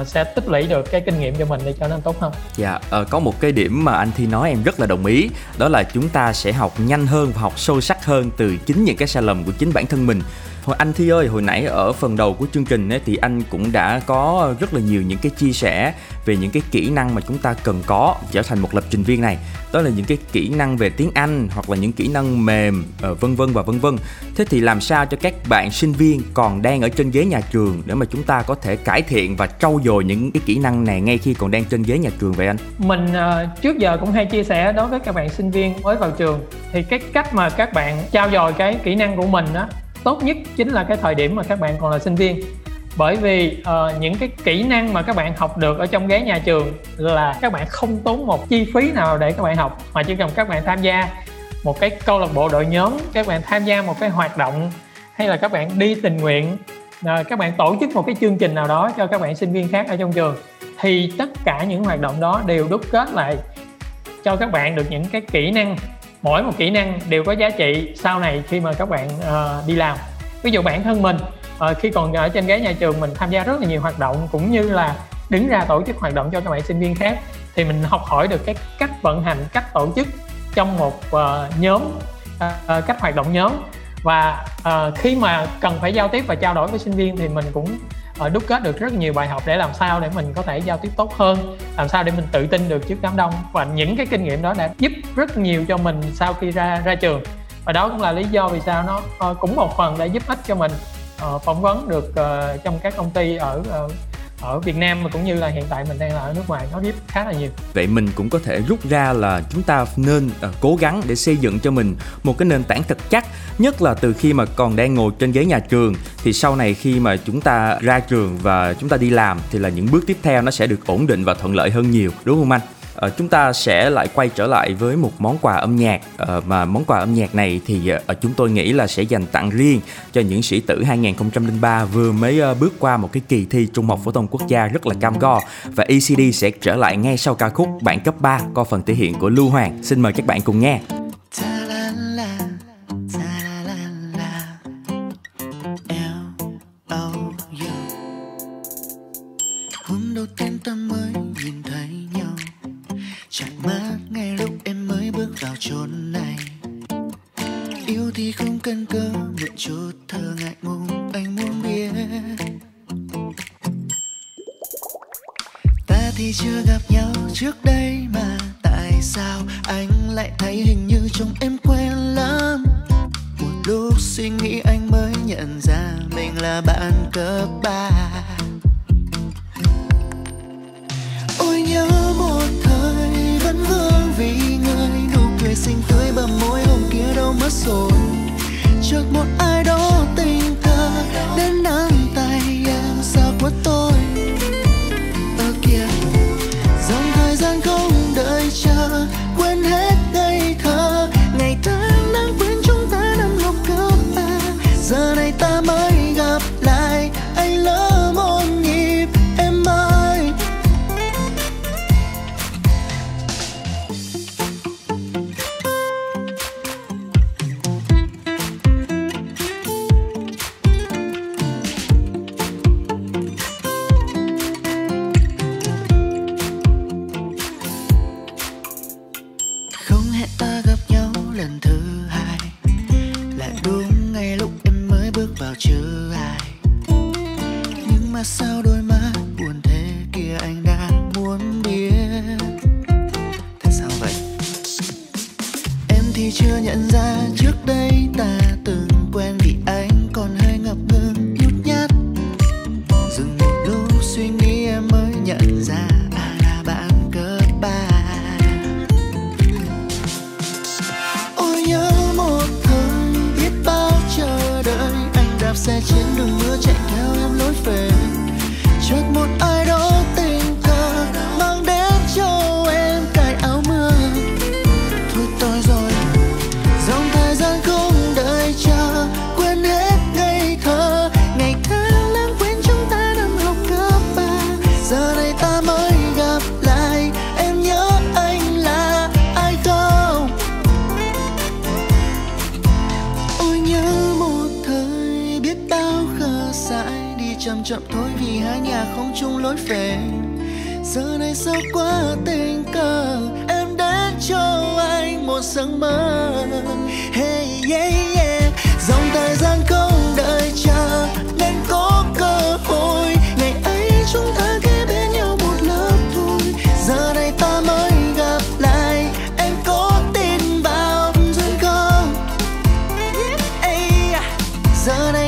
Speaker 5: uh, sẽ tích lũy được cái kinh nghiệm cho mình để cho nó tốt hơn.
Speaker 3: Dạ, uh, có một cái điểm mà anh Thi nói em rất là đồng ý, đó là chúng ta sẽ học nhanh hơn và học sâu sắc hơn từ chính những cái sai lầm của chính bản thân mình Hồi anh Thi ơi, hồi nãy ở phần đầu của chương trình ấy, thì anh cũng đã có rất là nhiều những cái chia sẻ về những cái kỹ năng mà chúng ta cần có trở thành một lập trình viên này. Đó là những cái kỹ năng về tiếng Anh hoặc là những kỹ năng mềm ờ, vân vân và vân vân. Thế thì làm sao cho các bạn sinh viên còn đang ở trên ghế nhà trường để mà chúng ta có thể cải thiện và trau dồi những cái kỹ năng này ngay khi còn đang trên ghế nhà trường vậy anh?
Speaker 5: Mình uh, trước giờ cũng hay chia sẻ đối với các bạn sinh viên mới vào trường thì cái cách mà các bạn trao dồi cái kỹ năng của mình đó tốt nhất chính là cái thời điểm mà các bạn còn là sinh viên bởi vì uh, những cái kỹ năng mà các bạn học được ở trong ghế nhà trường là các bạn không tốn một chi phí nào để các bạn học mà chỉ cần các bạn tham gia một cái câu lạc bộ đội nhóm các bạn tham gia một cái hoạt động hay là các bạn đi tình nguyện uh, các bạn tổ chức một cái chương trình nào đó cho các bạn sinh viên khác ở trong trường thì tất cả những hoạt động đó đều đúc kết lại cho các bạn được những cái kỹ năng. Mỗi một kỹ năng đều có giá trị sau này khi mà các bạn uh, đi làm. Ví dụ bản thân mình Ờ, khi còn ở trên ghế nhà trường mình tham gia rất là nhiều hoạt động cũng như là đứng ra tổ chức hoạt động cho các bạn sinh viên khác. Thì mình học hỏi được cái cách vận hành cách tổ chức trong một uh, nhóm uh, cách hoạt động nhóm. Và uh, khi mà cần phải giao tiếp và trao đổi với sinh viên thì mình cũng uh, đúc kết được rất nhiều bài học để làm sao để mình có thể giao tiếp tốt hơn làm sao để mình tự tin được trước đám đông. Và những cái kinh nghiệm đó đã giúp rất nhiều cho mình sau khi ra ra trường. Và đó cũng là lý do vì sao nó uh, cũng một phần đã giúp ích cho mình uh, phỏng vấn được uh, trong các công ty ở uh, ở Việt Nam mà cũng như là hiện tại mình đang là ở nước ngoài nó giúp khá là nhiều.
Speaker 3: Vậy mình cũng có thể rút ra là chúng ta nên uh, cố gắng để xây dựng cho mình một cái nền tảng thật chắc, nhất là từ khi mà còn đang ngồi trên ghế nhà trường thì sau này khi mà chúng ta ra trường và chúng ta đi làm thì là những bước tiếp theo nó sẽ được ổn định và thuận lợi hơn nhiều, đúng không anh? Uh, chúng ta sẽ lại quay trở lại với một món quà âm nhạc uh, mà món quà âm nhạc này thì uh, chúng tôi nghĩ là sẽ dành tặng riêng cho những sĩ tử 2003 vừa mới uh, bước qua một cái kỳ thi Trung học phổ thông quốc gia rất là cam go và ECD sẽ trở lại ngay sau ca khúc bản cấp 3 có phần thể hiện của Lưu Hoàng. Xin mời các bạn cùng nghe.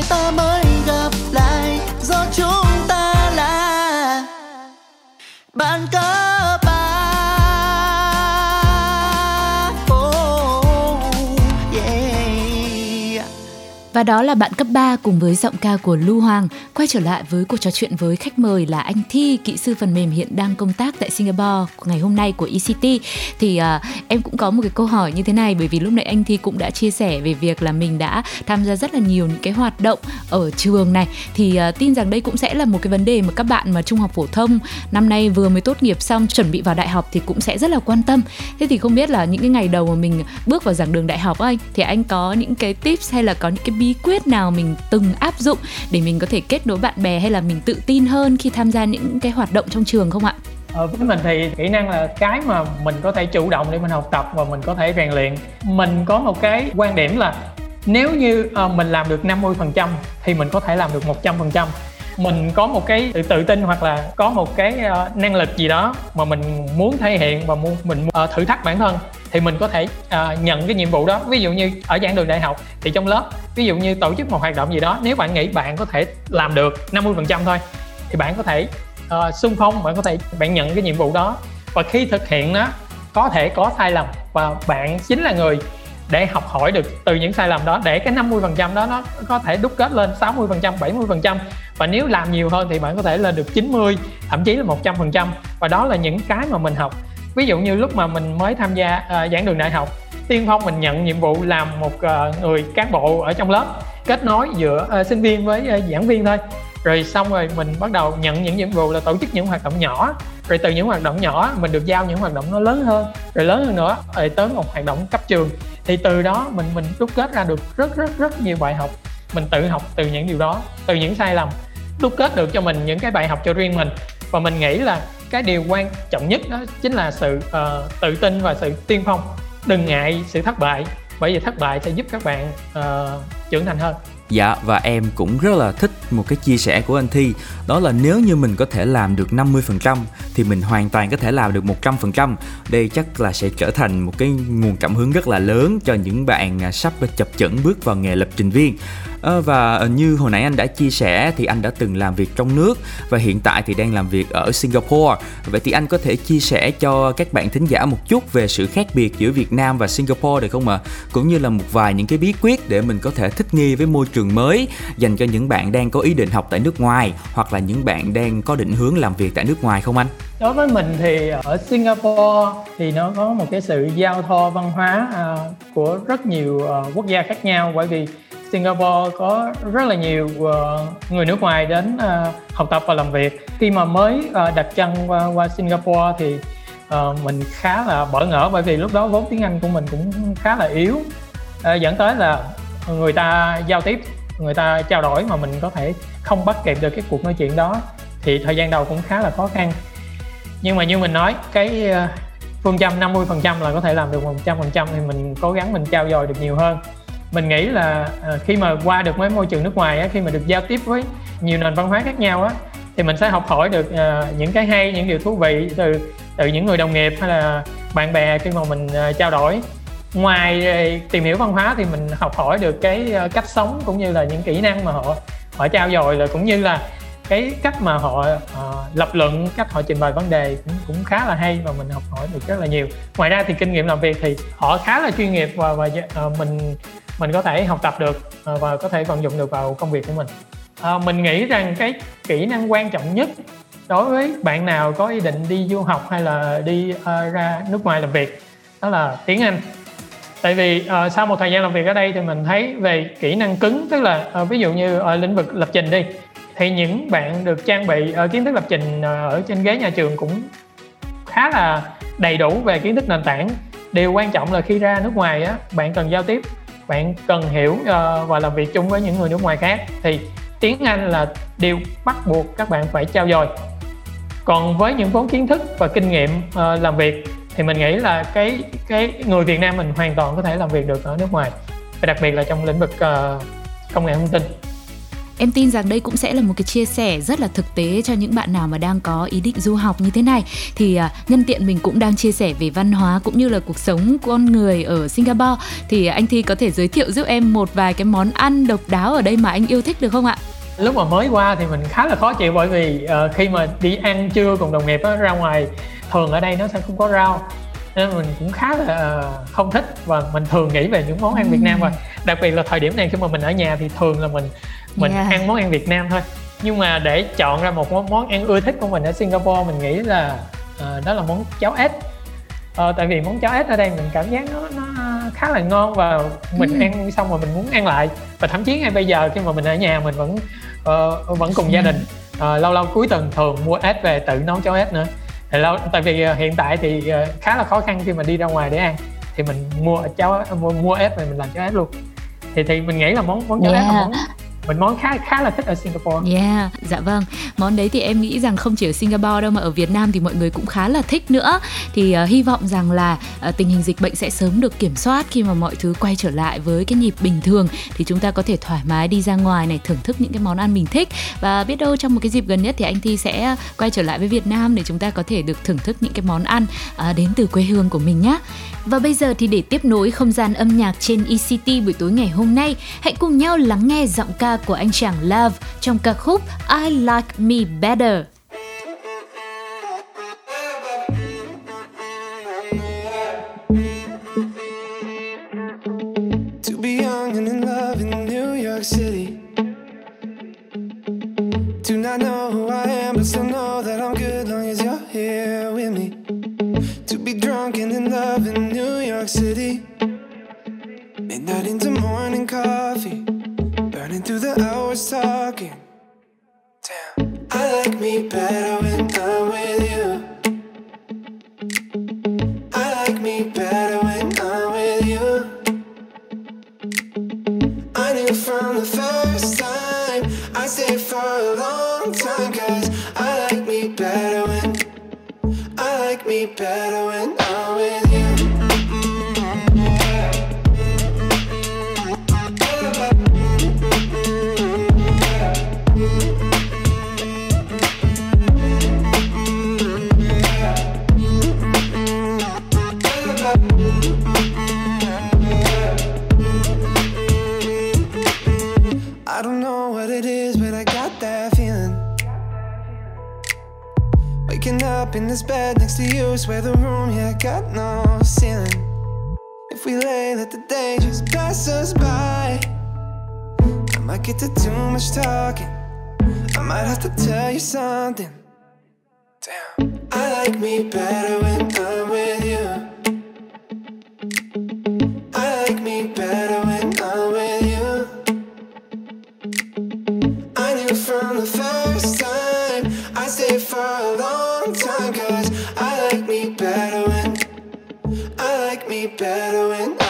Speaker 13: Ta mới gặp lại do chúng ta là bạn cấp
Speaker 1: Và đó là bạn cấp 3 cùng với giọng ca của Lưu Hoàng quay trở lại với cuộc trò chuyện với khách mời là anh Thi, kỹ sư phần mềm hiện đang công tác tại Singapore ngày hôm nay của ECT. Thì uh, em cũng có một cái câu hỏi như thế này bởi vì lúc nãy anh Thi cũng đã chia sẻ về việc là mình đã tham gia rất là nhiều những cái hoạt động ở trường này thì uh, tin rằng đây cũng sẽ là một cái vấn đề mà các bạn mà trung học phổ thông năm nay vừa mới tốt nghiệp xong chuẩn bị vào đại học thì cũng sẽ rất là quan tâm. Thế thì không biết là những cái ngày đầu mà mình bước vào giảng đường đại học anh thì anh có những cái tips hay là có những cái bí quyết nào mình từng áp dụng để mình có thể kết nối bạn bè hay là mình tự tin hơn khi tham gia những cái hoạt động trong trường không ạ?
Speaker 5: Ờ, với mình thì kỹ năng là cái mà mình có thể chủ động để mình học tập và mình có thể rèn luyện mình có một cái quan điểm là nếu như uh, mình làm được 50% thì mình có thể làm được 100% mình có một cái tự tự tin hoặc là có một cái uh, năng lực gì đó mà mình muốn thể hiện và muốn mình uh, thử thách bản thân thì mình có thể uh, nhận cái nhiệm vụ đó. Ví dụ như ở giảng đường đại học thì trong lớp ví dụ như tổ chức một hoạt động gì đó nếu bạn nghĩ bạn có thể làm được 50% thôi thì bạn có thể uh, xung phong bạn có thể bạn nhận cái nhiệm vụ đó. Và khi thực hiện nó có thể có sai lầm và bạn chính là người để học hỏi được từ những sai lầm đó để cái 50% đó nó có thể đúc kết lên 60%, 70% và nếu làm nhiều hơn thì bạn có thể lên được 90 thậm chí là 100% và đó là những cái mà mình học. Ví dụ như lúc mà mình mới tham gia uh, giảng đường đại học tiên phong mình nhận nhiệm vụ làm một uh, người cán bộ ở trong lớp kết nối giữa uh, sinh viên với uh, giảng viên thôi. Rồi xong rồi mình bắt đầu nhận những nhiệm vụ là tổ chức những hoạt động nhỏ. Rồi từ những hoạt động nhỏ mình được giao những hoạt động nó lớn hơn rồi lớn hơn nữa rồi tới một hoạt động cấp trường thì từ đó mình mình đúc kết ra được rất rất rất nhiều bài học. Mình tự học từ những điều đó từ những sai lầm đúc kết được cho mình những cái bài học cho riêng mình. Và mình nghĩ là cái điều quan trọng nhất đó chính là sự uh, tự tin và sự tiên phong. Đừng ngại sự thất bại bởi vì thất bại sẽ giúp các bạn uh, trưởng thành hơn.
Speaker 3: Dạ và em cũng rất là thích một cái chia sẻ của anh Thi. Đó là nếu như mình có thể làm được 50% Thì mình hoàn toàn có thể làm được 100% Đây chắc là sẽ trở thành một cái nguồn cảm hứng rất là lớn Cho những bạn à, sắp chập chững bước vào nghề lập trình viên à, Và ờ, như hồi nãy anh đã chia sẻ Thì anh đã từng làm việc trong nước Và hiện tại thì đang làm việc ở Singapore Vậy thì anh có thể chia sẻ cho các bạn thính giả một chút Về sự khác biệt giữa Việt Nam và Singapore được không ạ? À? Cũng như là một vài những cái bí quyết để mình có thể thích nghi với môi trường mới dành cho những bạn đang có ý định học tại nước ngoài hoặc là những bạn đang có định hướng làm việc tại nước ngoài không anh?
Speaker 5: Đối với mình thì ở Singapore thì nó có một cái sự giao thoa văn hóa uh, của rất nhiều uh, quốc gia khác nhau bởi vì Singapore có rất là nhiều ờ, người nước ngoài đến ờ, học tập và làm việc. Khi mà mới ờ, đặt chân qua, qua Singapore thì mình khá là bỡ ngỡ bởi vì lúc đó vốn tiếng Anh của mình cũng khá là yếu. Dẫn tới là người ta giao tiếp người ta trao đổi mà mình có thể không bắt kịp được cái cuộc nói chuyện đó thì thời gian đầu cũng khá là khó khăn. Nhưng mà như mình nói cái phương châm 50% là có thể làm được 100% thì mình cố gắng mình trao dồi được nhiều hơn mình nghĩ là ờ, khi mà qua được mấy môi trường nước ngoài á, khi mà được giao tiếp với nhiều nền văn hóa khác nhau á thì mình sẽ học hỏi được ờ, những cái hay những điều thú vị từ từ những người đồng nghiệp hay là bạn bè khi mà mình ờ, trao đổi. Ngoài tìm hiểu văn hóa thì mình học hỏi được cái cách sống cũng như là những kỹ năng mà họ họ trao dồi là cũng như là cái cách mà họ uh, lập luận cách họ trình bày vấn đề cũng cũng khá là hay và mình học hỏi được rất là nhiều. Ngoài ra thì kinh nghiệm làm việc thì họ khá là chuyên nghiệp và và uh, mình mình có thể học tập được ờ, và có thể vận dụng được vào công việc của mình. À, mình nghĩ rằng cái kỹ năng quan trọng nhất đối với bạn nào có ý định đi du học hay là đi uh, ra nước ngoài làm việc đó là tiếng anh. Tại vì uh, sau một thời gian làm việc ở đây thì mình thấy về kỹ năng cứng tức là uh, ví dụ như ở lĩnh vực lập trình đi thì những bạn được trang bị uh, kiến thức lập trình uh, ở trên ghế nhà trường cũng khá là đầy đủ về kiến thức nền tảng. Điều quan trọng là khi ra nước ngoài á bạn cần giao tiếp bạn cần hiểu uh, và làm việc chung với những người nước ngoài khác thì tiếng anh là điều bắt buộc các bạn phải trao dồi. Còn với những vốn kiến thức và kinh nghiệm uh, làm việc thì mình nghĩ là cái cái người Việt Nam mình hoàn toàn có thể làm việc được ở nước ngoài và đặc biệt là trong lĩnh vực uh, công nghệ thông tin.
Speaker 1: Em tin rằng đây cũng sẽ là một cái chia sẻ rất là thực tế cho những bạn nào mà đang có ý định du học như thế này. Thì à, nhân tiện mình cũng đang chia sẻ về văn hóa cũng như là cuộc sống con người ở Singapore thì anh Thi có thể giới thiệu giúp em một vài cái món ăn độc đáo ở đây mà anh yêu thích được không ạ?
Speaker 5: Lúc mà mới qua thì mình khá là khó chịu bởi vì uh, khi mà đi ăn trưa cùng đồng nghiệp á, ra ngoài thường ở đây nó sẽ không có rau nên mình cũng khá là uh, không thích và mình thường nghĩ về những món ăn Việt Nam và đặc biệt là thời điểm này khi mà mình ở nhà thì thường là mình mình yeah. ăn món ăn Việt Nam thôi. Nhưng mà để chọn ra một món, món ăn ưa thích của mình ở Singapore mình nghĩ là uh, đó là món cháo ếch. Uh, tại vì món cháo ếch ở đây mình cảm giác nó nó khá là ngon và mình ừ. ăn xong rồi mình muốn ăn lại. Và thậm chí ngay bây giờ khi mà mình ở nhà mình vẫn uh, vẫn cùng gia đình. Uh, lâu lâu cuối tuần thường mua ếch về tự nấu cháo ếch nữa. Thì lâu tại vì uh, hiện tại thì uh, khá là khó khăn khi mà đi ra ngoài để ăn. Thì mình mua cháo mua mua ếch mình làm cháo ếch luôn. Thì thì mình nghĩ là món món cháo yeah. ếch là món mình món khá khá là thích ở Singapore.
Speaker 1: Yeah, dạ vâng. Món đấy thì em nghĩ rằng không chỉ ở Singapore đâu mà ở Việt Nam thì mọi người cũng khá là thích nữa. Thì uh, hy vọng rằng là uh, tình hình dịch bệnh sẽ sớm được kiểm soát khi mà mọi thứ quay trở lại với cái nhịp bình thường thì chúng ta có thể thoải mái đi ra ngoài này thưởng thức những cái món ăn mình thích và biết đâu trong một cái dịp gần nhất thì anh Thi sẽ quay trở lại với Việt Nam để chúng ta có thể được thưởng thức những cái món ăn uh, đến từ quê hương của mình nhé. Và bây giờ thì để tiếp nối không gian âm nhạc trên ECT buổi tối ngày hôm nay, hãy cùng nhau lắng nghe giọng ca của anh chàng Love trong ca khúc I Like Me Better.
Speaker 14: Do not know who I am, but still know that I'm good long as you're here with me. To be drunk and in love in New York City. Midnight into morning coffee. Through the hours talking. Damn. I like me better when I'm with you. I like me better when I'm with you. I knew from the first time I stayed for a long time. Cause I like me better when I like me better when it is, but I got that feeling. Waking up in this bed next to you, swear the room, yeah, got no ceiling. If we lay, let the day just pass us by. I might get to too much talking. I might have to tell you something. Damn. I like me better when I'm the first time I stayed for a long time. Cause I like me better when I like me better when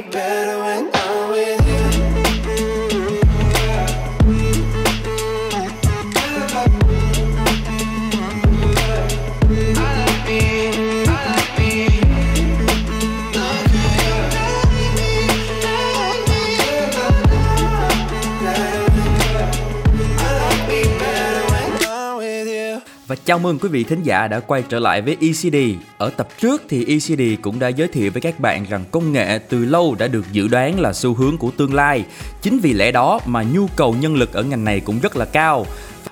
Speaker 14: better
Speaker 3: chào mừng quý vị thính giả đã quay trở lại với ECD. Ở tập trước thì ECD cũng đã giới thiệu với các bạn rằng công nghệ từ lâu đã được dự đoán là xu hướng của tương lai. Chính vì lẽ đó mà nhu cầu nhân lực ở ngành này cũng rất là cao.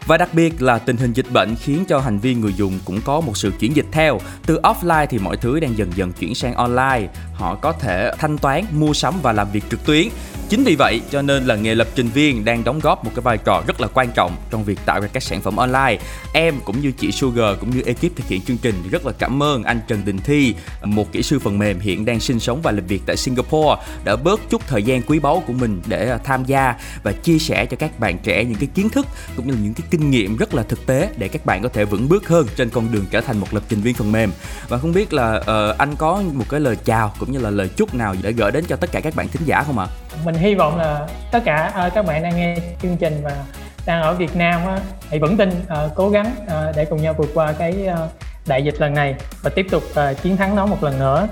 Speaker 3: Và đặc biệt là tình hình dịch bệnh khiến cho hành vi người dùng cũng có một sự chuyển dịch theo. Từ offline thì mọi thứ đang dần dần chuyển sang online. Họ có thể thanh toán, mua sắm và làm việc trực tuyến. Chính vì vậy cho nên là nghề lập trình viên đang đóng góp một cái vai trò rất là quan trọng trong việc tạo ra các sản phẩm online. Em cũng như chị Sugar cũng như ekip thực hiện chương trình rất là cảm ơn anh Trần Đình Thi, một kỹ sư phần mềm hiện đang sinh sống và làm việc tại Singapore đã bớt chút thời gian quý báu của mình để tham gia và chia sẻ cho các bạn trẻ những cái kiến thức cũng như là những cái kinh nghiệm rất là thực tế để các bạn có thể vững bước hơn trên con đường trở thành một lập trình viên phần mềm. Và không biết là uh, anh có một cái lời chào cũng như là lời chúc nào để gửi đến cho tất cả các bạn thính giả không ạ?
Speaker 5: mình hy vọng là tất cả uh, các bạn đang nghe chương trình và đang ở Việt Nam uh, hãy vững tin uh, cố gắng uh, để cùng nhau vượt qua cái uh, đại dịch lần này và tiếp tục uh, chiến thắng nó một lần nữa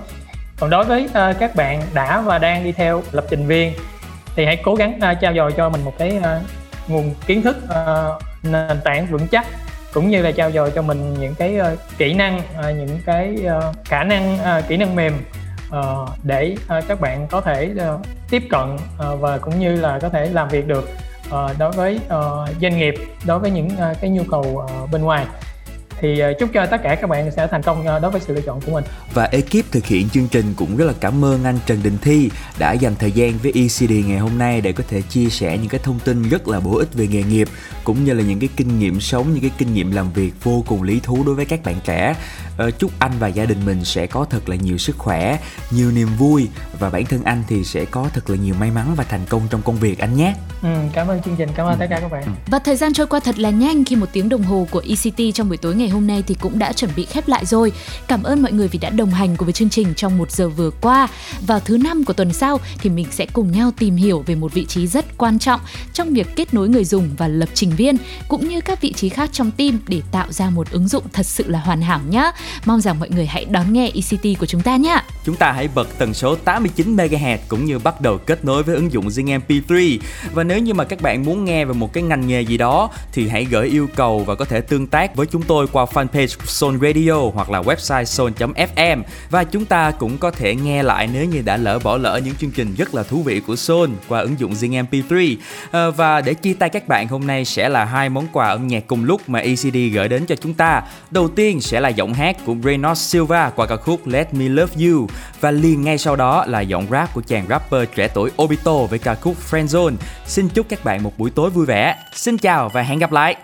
Speaker 5: còn đối với uh, các bạn đã và đang đi theo lập trình viên thì hãy cố gắng uh, trao dồi cho mình một cái uh, nguồn kiến thức uh, nền tảng vững chắc cũng như là trao dồi cho mình những cái uh, kỹ năng uh, những cái uh, khả năng uh, kỹ năng mềm uh, để uh, các bạn có thể uh, tiếp cận uh, và cũng như là có thể làm việc được uh, đối với uh, doanh nghiệp đối với những uh, cái nhu cầu uh, bên ngoài thì uh, chúc cho tất cả các bạn sẽ thành công uh, đối với sự lựa chọn của mình.
Speaker 3: Và ekip thực hiện chương trình cũng rất là cảm ơn anh Trần Đình Thi đã dành thời gian với ECD ngày hôm nay để có thể chia sẻ những cái thông tin rất là bổ ích về nghề nghiệp cũng như là những cái kinh nghiệm sống những cái kinh nghiệm làm việc vô cùng lý thú đối với các bạn trẻ. Uh, chúc anh và gia đình mình sẽ có thật là nhiều sức khỏe nhiều niềm vui và bản thân anh thì sẽ có thật là nhiều may mắn và thành công trong công việc anh nhé.
Speaker 5: Ừ, cảm ơn chương trình cảm ơn ừ. tất cả các bạn.
Speaker 1: Và thời gian trôi qua thật là nhanh khi một tiếng đồng hồ của ECT trong buổi tối ngày hôm hôm nay thì cũng đã chuẩn bị khép lại rồi cảm ơn mọi người vì đã đồng hành cùng với chương trình trong một giờ vừa qua vào thứ năm của tuần sau thì mình sẽ cùng nhau tìm hiểu về một vị trí rất quan trọng trong việc kết nối người dùng và lập trình viên, cũng như các vị trí khác trong team để tạo ra một ứng dụng thật sự là hoàn hảo nhé Mong rằng mọi người hãy đón nghe ICT của chúng ta nhé.
Speaker 3: Chúng ta hãy bật tần số 89 MHz cũng như bắt đầu kết nối với ứng dụng Zing MP3. Và nếu như mà các bạn muốn nghe về một cái ngành nghề gì đó thì hãy gửi yêu cầu và có thể tương tác với chúng tôi qua fanpage Soul Radio hoặc là website Soul.fm và chúng ta cũng có thể nghe lại nếu như đã lỡ bỏ lỡ những chương trình rất là thú vị của Soul qua ứng dụng Zing MP3. À, ờ, và để chia tay các bạn hôm nay sẽ là hai món quà âm nhạc cùng lúc mà ECD gửi đến cho chúng ta. Đầu tiên sẽ là giọng hát của Reynolds Silva qua ca khúc Let Me Love You và liền ngay sau đó là giọng rap của chàng rapper trẻ tuổi Obito với ca khúc Friendzone. Xin chúc các bạn một buổi tối vui vẻ. Xin chào và hẹn gặp lại.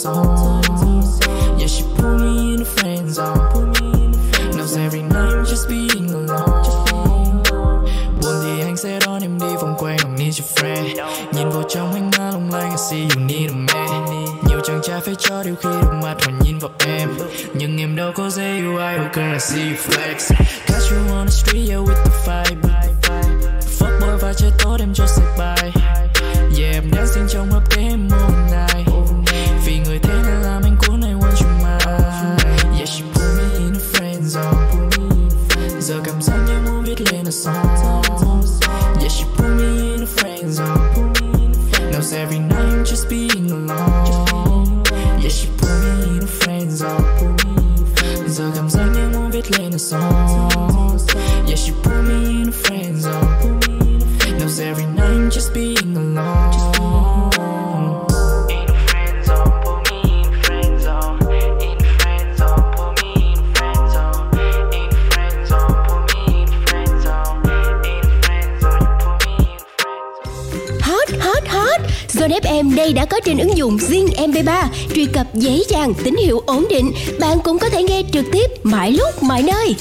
Speaker 15: song. Yeah, she put me in the friend zone. Knows every night just being alone. Buồn thì anh sẽ đón em đi vòng quanh lòng need your friend. Nhìn vào trong anh mắt lung lanh, I see you need a man. Nhiều chàng trai phải cho điều khi đôi mắt họ nhìn vào em. Nhưng em đâu có dễ yêu ai, oh girl I see you flex. Catch you on the street, yeah, with the vibe. Fuck boy và chơi tốt em cho
Speaker 7: mọi nơi.